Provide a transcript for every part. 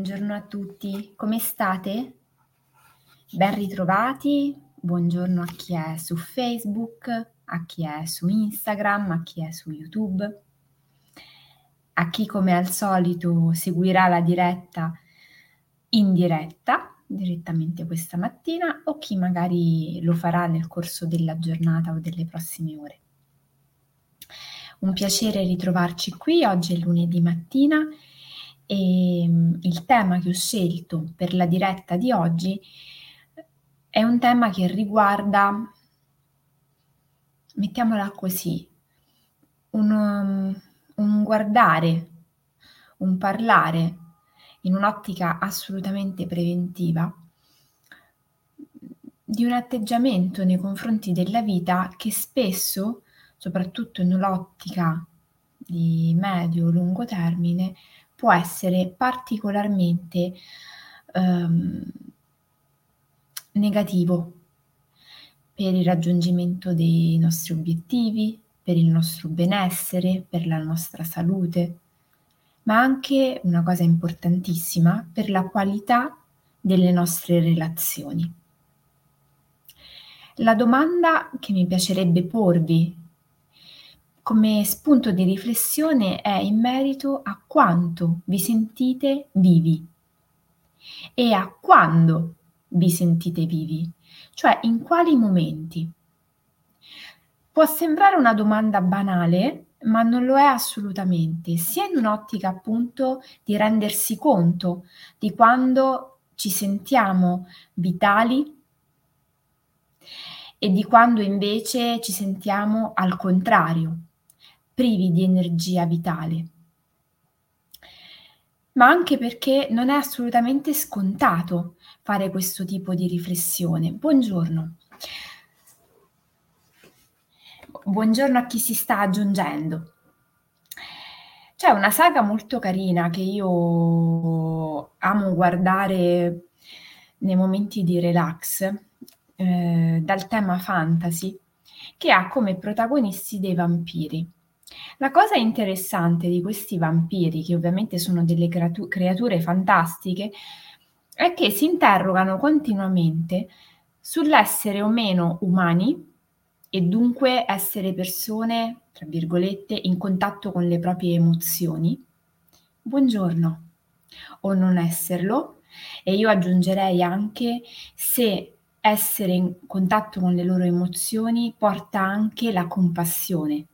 Buongiorno a tutti, come state? Ben ritrovati, buongiorno a chi è su Facebook, a chi è su Instagram, a chi è su YouTube, a chi come al solito seguirà la diretta in diretta, direttamente questa mattina, o chi magari lo farà nel corso della giornata o delle prossime ore. Un piacere ritrovarci qui, oggi è lunedì mattina e ehm, il tema che ho scelto per la diretta di oggi è un tema che riguarda, mettiamola così, un, um, un guardare, un parlare in un'ottica assolutamente preventiva di un atteggiamento nei confronti della vita che spesso, soprattutto in un'ottica di medio-lungo termine, può essere particolarmente ehm, negativo per il raggiungimento dei nostri obiettivi, per il nostro benessere, per la nostra salute, ma anche una cosa importantissima per la qualità delle nostre relazioni. La domanda che mi piacerebbe porvi come spunto di riflessione è in merito a quanto vi sentite vivi e a quando vi sentite vivi, cioè in quali momenti. Può sembrare una domanda banale, ma non lo è assolutamente, sia in un'ottica appunto di rendersi conto di quando ci sentiamo vitali e di quando invece ci sentiamo al contrario, privi di energia vitale, ma anche perché non è assolutamente scontato fare questo tipo di riflessione. Buongiorno. Buongiorno a chi si sta aggiungendo. C'è una saga molto carina che io amo guardare nei momenti di relax, eh, dal tema fantasy, che ha come protagonisti dei vampiri. La cosa interessante di questi vampiri, che ovviamente sono delle creatu- creature fantastiche, è che si interrogano continuamente sull'essere o meno umani e dunque essere persone, tra virgolette, in contatto con le proprie emozioni. Buongiorno, o non esserlo, e io aggiungerei anche se essere in contatto con le loro emozioni porta anche la compassione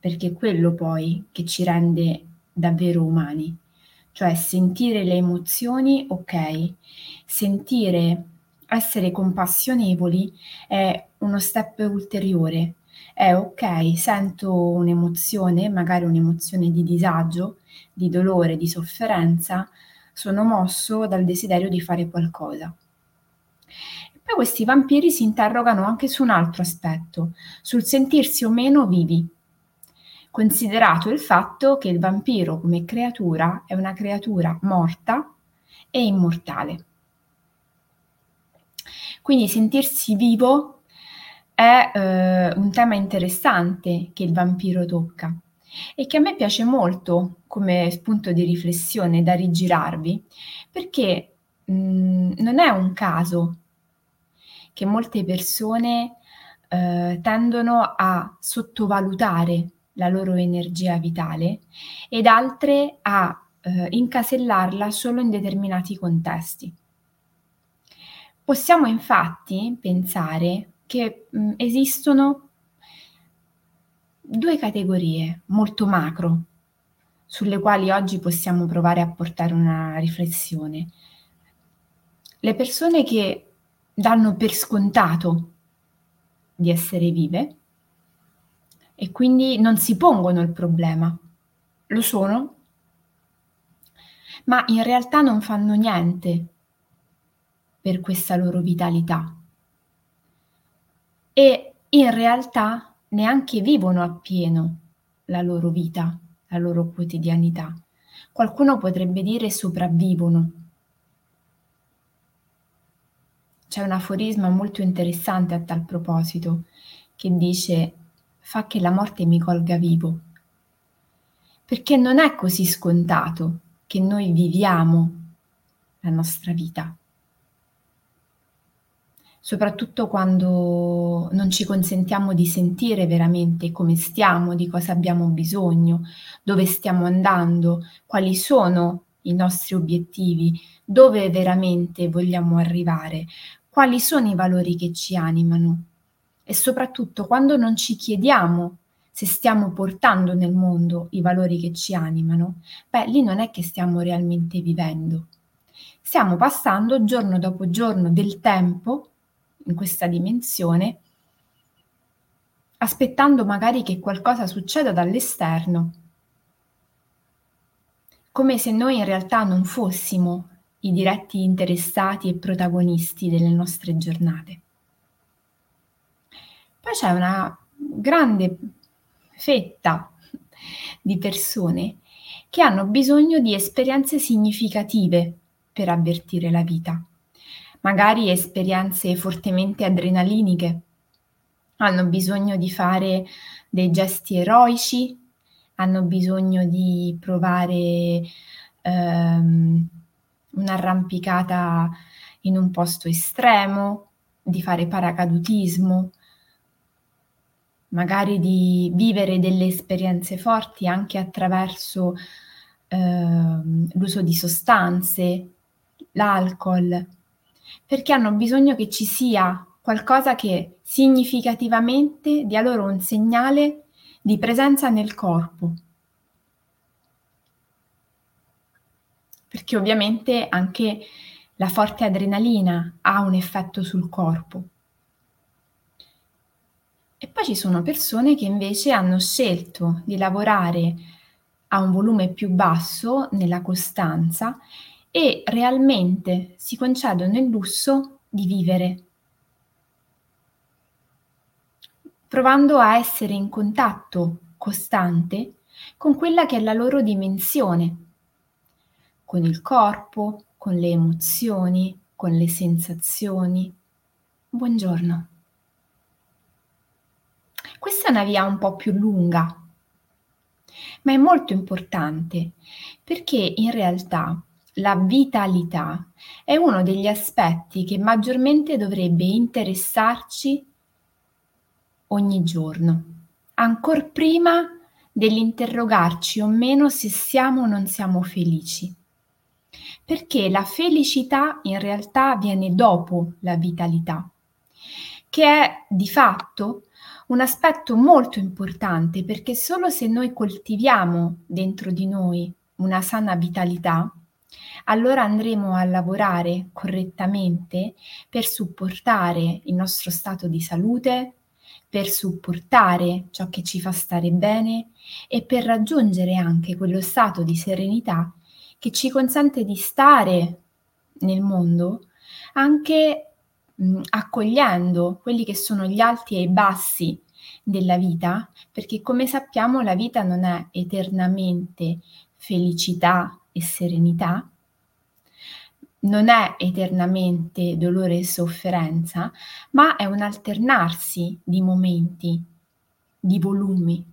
perché è quello poi che ci rende davvero umani, cioè sentire le emozioni, ok, sentire, essere compassionevoli è uno step ulteriore, è ok, sento un'emozione, magari un'emozione di disagio, di dolore, di sofferenza, sono mosso dal desiderio di fare qualcosa. Poi questi vampiri si interrogano anche su un altro aspetto, sul sentirsi o meno vivi considerato il fatto che il vampiro come creatura è una creatura morta e immortale. Quindi sentirsi vivo è eh, un tema interessante che il vampiro tocca e che a me piace molto come spunto di riflessione da rigirarvi, perché mh, mm, non è un caso che molte persone eh, tendono a sottovalutare la loro energia vitale ed altre a eh, incasellarla solo in determinati contesti. Possiamo infatti pensare che mh, esistono due categorie molto macro sulle quali oggi possiamo provare a portare una riflessione. Le persone che danno per scontato di essere vive e quindi non si pongono il problema. Lo sono, ma in realtà non fanno niente per questa loro vitalità e in realtà neanche vivono appieno la loro vita, la loro quotidianità. Qualcuno potrebbe dire sopravvivono. C'è un aforisma molto interessante a tal proposito che dice fa che la morte mi colga vivo. Perché non è così scontato che noi viviamo la nostra vita soprattutto quando non ci consentiamo di sentire veramente come stiamo, di cosa abbiamo bisogno, dove stiamo andando, quali sono i nostri obiettivi, dove veramente vogliamo arrivare, quali sono i valori che ci animano e soprattutto quando non ci chiediamo se stiamo portando nel mondo i valori che ci animano, beh, lì non è che stiamo realmente vivendo. Stiamo passando giorno dopo giorno del tempo in questa dimensione, aspettando magari che qualcosa succeda dall'esterno, come se noi in realtà non fossimo i diretti interessati e protagonisti delle nostre giornate. Poi c'è una grande fetta di persone che hanno bisogno di esperienze significative per avvertire la vita. Magari esperienze fortemente adrenaliniche, hanno bisogno di fare dei gesti eroici, hanno bisogno di provare ehm, un'arrampicata in un posto estremo, di fare paracadutismo, magari di vivere delle esperienze forti anche attraverso ehm, l'uso di sostanze, l'alcol perché hanno bisogno che ci sia qualcosa che significativamente dia loro un segnale di presenza nel corpo. Perché ovviamente anche la forte adrenalina ha un effetto sul corpo. E poi ci sono persone che invece hanno scelto di lavorare a un volume più basso nella costanza e realmente si concedono il lusso di vivere, provando a essere in contatto costante con quella che è la loro dimensione, con il corpo, con le emozioni, con le sensazioni. Buongiorno. Questa è una via un po' più lunga, ma è molto importante perché in realtà la vitalità è uno degli aspetti che maggiormente dovrebbe interessarci ogni giorno, ancor prima dell'interrogarci o meno se siamo o non siamo felici. Perché la felicità in realtà viene dopo la vitalità, che è di fatto un aspetto molto importante perché solo se noi coltiviamo dentro di noi una sana vitalità, allora andremo a lavorare correttamente per supportare il nostro stato di salute, per supportare ciò che ci fa stare bene e per raggiungere anche quello stato di serenità che ci consente di stare nel mondo anche mh, accogliendo quelli che sono gli alti e i bassi della vita, perché come sappiamo la vita non è eternamente felicità e serenità, non è eternamente dolore e sofferenza, ma è un alternarsi di momenti, di volumi.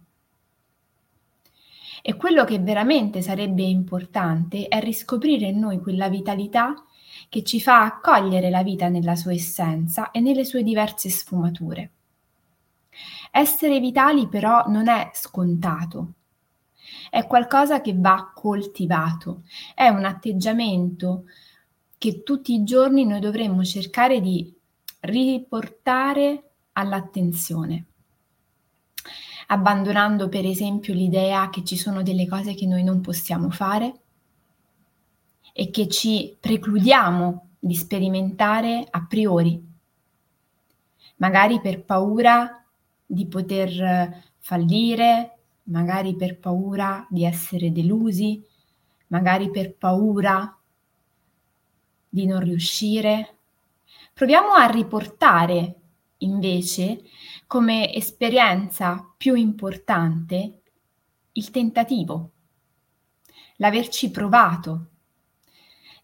E quello che veramente sarebbe importante è riscoprire in noi quella vitalità che ci fa accogliere la vita nella sua essenza e nelle sue diverse sfumature. Essere vitali però non è scontato, è qualcosa che va coltivato, è un atteggiamento che tutti i giorni noi dovremmo cercare di riportare all'attenzione, abbandonando per esempio l'idea che ci sono delle cose che noi non possiamo fare e che ci precludiamo di sperimentare a priori, magari per paura di poter fallire, magari per paura di essere delusi, magari per paura di non riuscire. Proviamo a riportare invece come esperienza più importante il tentativo, l'averci provato,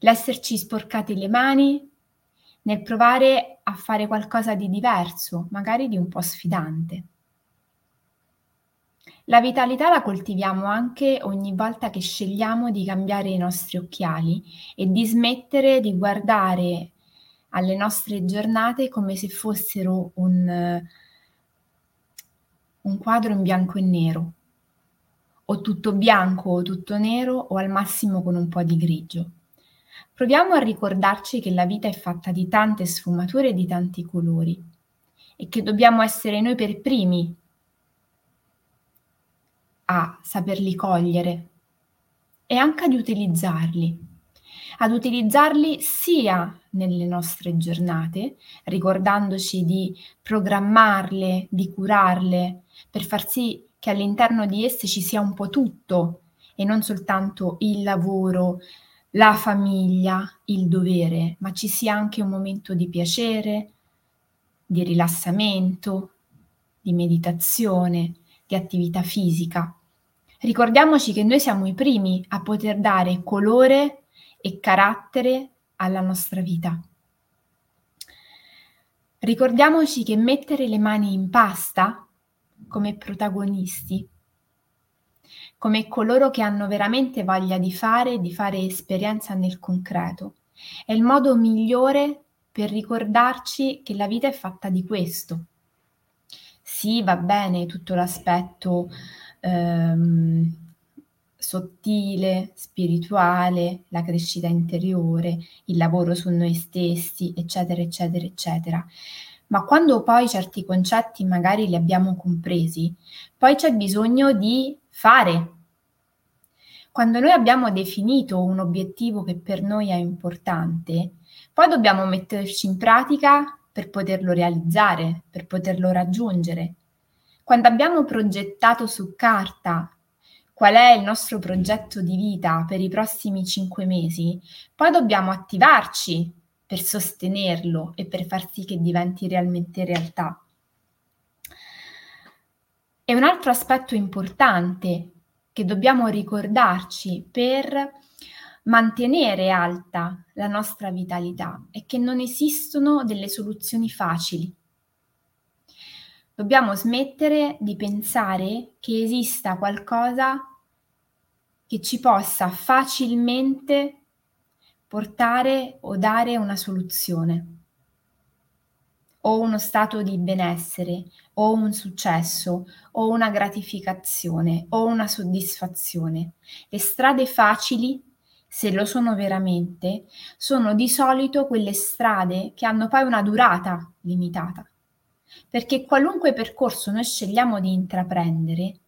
l'esserci sporcati le mani nel provare a fare qualcosa di diverso, magari di un po' sfidante. La vitalità la coltiviamo anche ogni volta che scegliamo di cambiare i nostri occhiali e di smettere di guardare alle nostre giornate come se fossero un, un quadro in bianco e nero, o tutto bianco o tutto nero o al massimo con un po' di grigio. Proviamo a ricordarci che la vita è fatta di tante sfumature e di tanti colori e che dobbiamo essere noi per primi a saperli cogliere e anche ad utilizzarli. Ad utilizzarli sia nelle nostre giornate, ricordandoci di programmarle, di curarle, per far sì che all'interno di esse ci sia un po' tutto e non soltanto il lavoro, la famiglia, il dovere, ma ci sia anche un momento di piacere, di rilassamento, di meditazione, di attività fisica. Ricordiamoci che noi siamo i primi a poter dare colore e carattere alla nostra vita. Ricordiamoci che mettere le mani in pasta come protagonisti, come coloro che hanno veramente voglia di fare di fare esperienza nel concreto, è il modo migliore per ricordarci che la vita è fatta di questo. Sì, va bene tutto l'aspetto ehm, sottile, spirituale, la crescita interiore, il lavoro su noi stessi, eccetera, eccetera, eccetera. Ma quando poi certi concetti magari li abbiamo compresi, poi c'è bisogno di fare. Quando noi abbiamo definito un obiettivo che per noi è importante, poi dobbiamo metterci in pratica per poterlo realizzare, per poterlo raggiungere. Quando abbiamo progettato su carta qual è il nostro progetto di vita per i prossimi cinque mesi, poi dobbiamo attivarci per sostenerlo e per far sì che diventi realmente realtà. E un altro aspetto importante che dobbiamo ricordarci per mantenere alta la nostra vitalità è che non esistono delle soluzioni facili. Dobbiamo smettere di pensare che esista qualcosa che ci possa facilmente portare o dare una soluzione o uno stato di benessere o un successo o una gratificazione o una soddisfazione. Le strade facili, se lo sono veramente, sono di solito quelle strade che hanno poi una durata limitata perché qualunque percorso noi scegliamo di intraprendere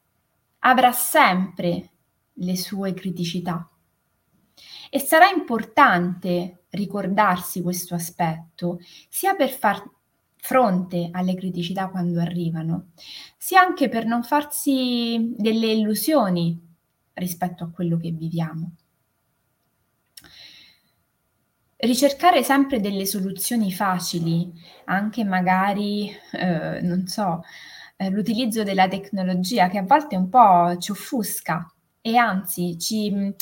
avrà sempre le sue criticità. E sarà importante ricordarsi questo aspetto, sia per far fronte alle criticità quando arrivano, sia anche per non farsi delle illusioni rispetto a quello che viviamo ricercare sempre delle soluzioni facili, anche magari, eh, non so, eh, l'utilizzo della tecnologia che a volte un po' ci offusca e anzi ci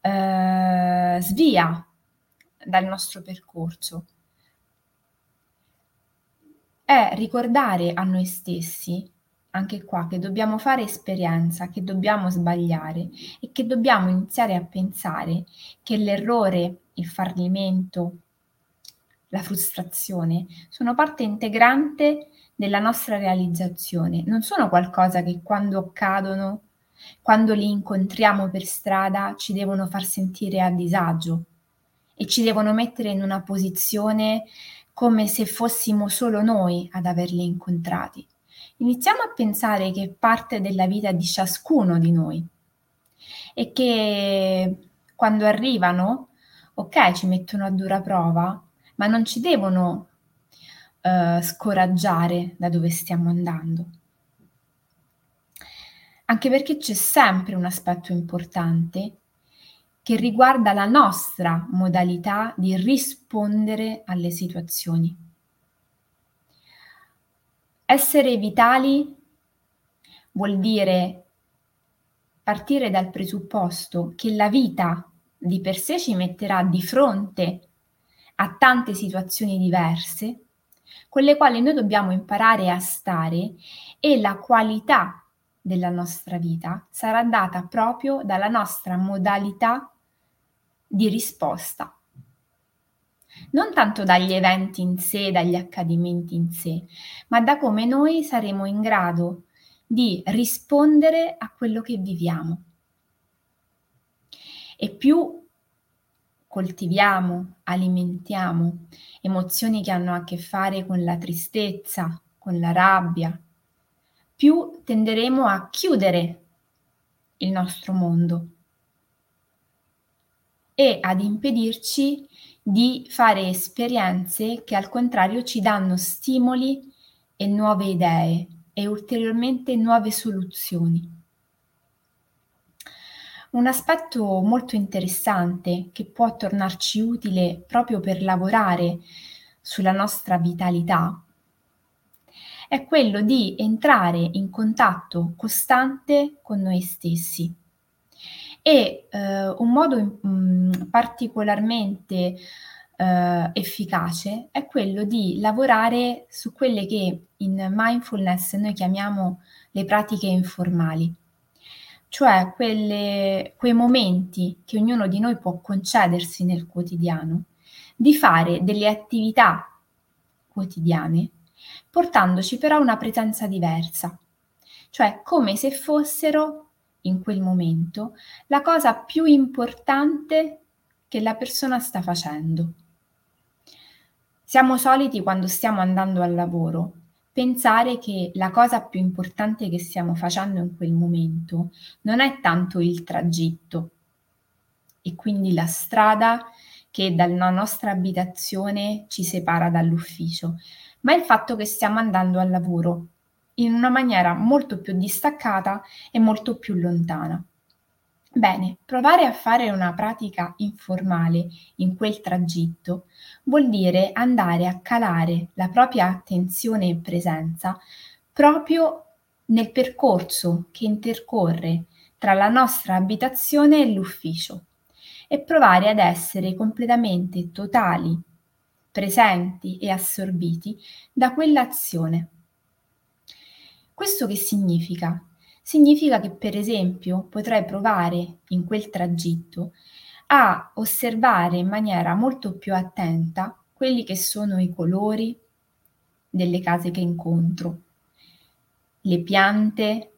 eh, svia dal nostro percorso. È ricordare a noi stessi, anche qua, che dobbiamo fare esperienza, che dobbiamo sbagliare e che dobbiamo iniziare a pensare che l'errore il fallimento, la frustrazione, sono parte integrante della nostra realizzazione, non sono qualcosa che quando accadono, quando li incontriamo per strada, ci devono far sentire a disagio e ci devono mettere in una posizione come se fossimo solo noi ad averli incontrati. Iniziamo a pensare che è parte della vita di ciascuno di noi e che quando arrivano ok, ci mettono a dura prova, ma non ci devono uh, scoraggiare da dove stiamo andando. Anche perché c'è sempre un aspetto importante che riguarda la nostra modalità di rispondere alle situazioni. Essere vitali vuol dire partire dal presupposto che la vita di per sé ci metterà di fronte a tante situazioni diverse, con le quali noi dobbiamo imparare a stare e la qualità della nostra vita sarà data proprio dalla nostra modalità di risposta. Non tanto dagli eventi in sé, dagli accadimenti in sé, ma da come noi saremo in grado di rispondere a quello che viviamo. E più coltiviamo, alimentiamo emozioni che hanno a che fare con la tristezza, con la rabbia, più tenderemo a chiudere il nostro mondo e ad impedirci di fare esperienze che al contrario ci danno stimoli e nuove idee e ulteriormente nuove soluzioni. Un aspetto molto interessante che può tornarci utile proprio per lavorare sulla nostra vitalità è quello di entrare in contatto costante con noi stessi. E eh, un modo mh, mm, particolarmente eh, efficace è quello di lavorare su quelle che in mindfulness noi chiamiamo le pratiche informali. Cioè quelle, quei momenti che ognuno di noi può concedersi nel quotidiano, di fare delle attività quotidiane, portandoci però una presenza diversa, cioè come se fossero in quel momento la cosa più importante che la persona sta facendo. Siamo soliti quando stiamo andando al lavoro pensare che la cosa più importante che stiamo facendo in quel momento non è tanto il tragitto e quindi la strada che dalla nostra abitazione ci separa dall'ufficio, ma il fatto che stiamo andando al lavoro in una maniera molto più distaccata e molto più lontana. Bene, provare a fare una pratica informale in quel tragitto vuol dire andare a calare la propria attenzione e presenza proprio nel percorso che intercorre tra la nostra abitazione e l'ufficio e provare ad essere completamente totali, presenti e assorbiti da quell'azione. Questo che significa? significa che per esempio potrei provare in quel tragitto a osservare in maniera molto più attenta quelli che sono i colori delle case che incontro, le piante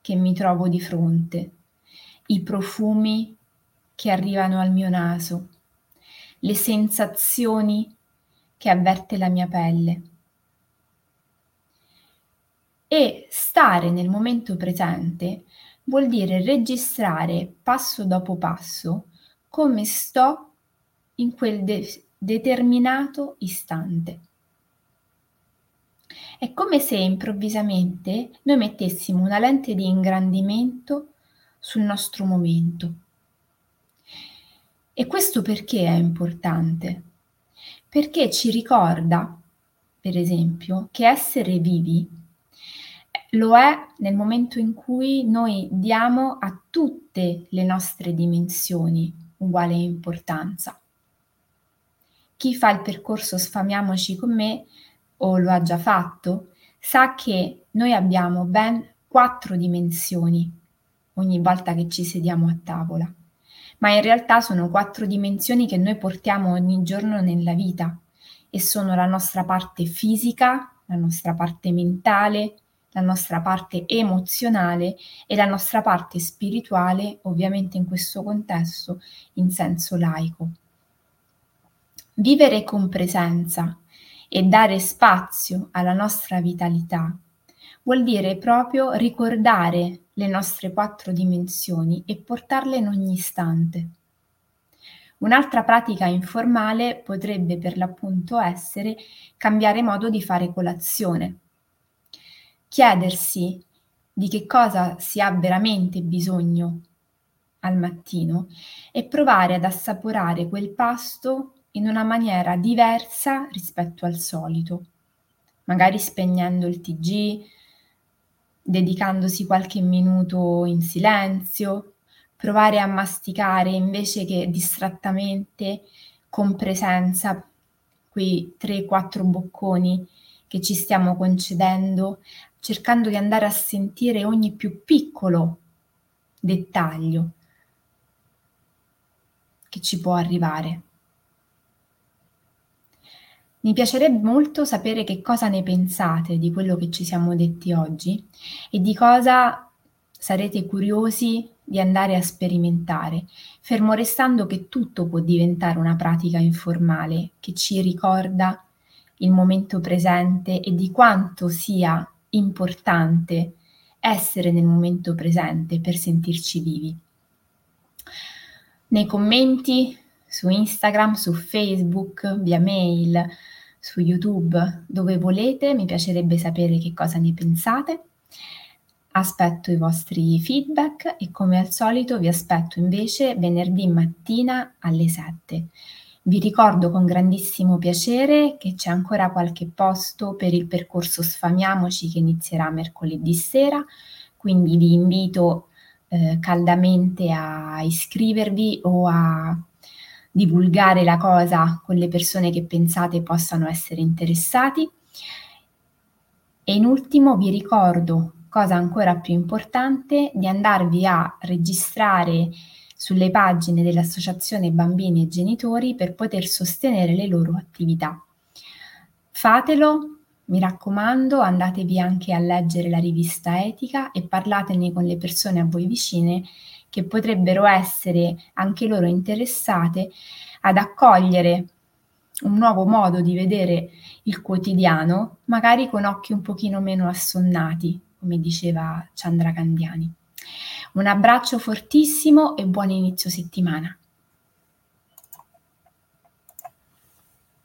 che mi trovo di fronte, i profumi che arrivano al mio naso, le sensazioni che avverte la mia pelle e stare nel momento presente vuol dire registrare passo dopo passo come sto in quel de- determinato istante. È come se improvvisamente noi mettessimo una lente di ingrandimento sul nostro momento. E questo perché è importante? Perché ci ricorda, per esempio, che essere vivi lo è nel momento in cui noi diamo a tutte le nostre dimensioni uguale importanza. Chi fa il percorso Sfamiamoci con me o lo ha già fatto, sa che noi abbiamo ben quattro dimensioni ogni volta che ci sediamo a tavola, ma in realtà sono quattro dimensioni che noi portiamo ogni giorno nella vita e sono la nostra parte fisica, la nostra parte mentale, la nostra parte emozionale e la nostra parte spirituale, ovviamente in questo contesto in senso laico. Vivere con presenza e dare spazio alla nostra vitalità vuol dire proprio ricordare le nostre quattro dimensioni e portarle in ogni istante. Un'altra pratica informale potrebbe per l'appunto essere cambiare modo di fare colazione chiedersi di che cosa si ha veramente bisogno al mattino e provare ad assaporare quel pasto in una maniera diversa rispetto al solito, magari spegnendo il TG, dedicandosi qualche minuto in silenzio, provare a masticare invece che distrattamente con presenza quei 3-4 bocconi che ci stiamo concedendo cercando di andare a sentire ogni più piccolo dettaglio che ci può arrivare. Mi piacerebbe molto sapere che cosa ne pensate di quello che ci siamo detti oggi e di cosa sarete curiosi di andare a sperimentare, fermo restando che tutto può diventare una pratica informale che ci ricorda il momento presente e di quanto sia importante essere nel momento presente per sentirci vivi. Nei commenti su Instagram, su Facebook, via mail, su YouTube, dove volete, mi piacerebbe sapere che cosa ne pensate. Aspetto i vostri feedback e come al solito vi aspetto invece venerdì mattina alle 7. Vi ricordo con grandissimo piacere che c'è ancora qualche posto per il percorso Sfamiamoci che inizierà mercoledì sera, quindi vi invito eh, caldamente a iscrivervi o a divulgare la cosa con le persone che pensate possano essere interessati. E in ultimo vi ricordo cosa ancora più importante, di andarvi a registrare sulle pagine dell'Associazione Bambini e Genitori per poter sostenere le loro attività. Fatelo, mi raccomando, andatevi anche a leggere la rivista Etica e parlatene con le persone a voi vicine che potrebbero essere anche loro interessate ad accogliere un nuovo modo di vedere il quotidiano, magari con occhi un pochino meno assonnati, come diceva Chandra Candiani. Un abbraccio fortissimo e buon inizio settimana.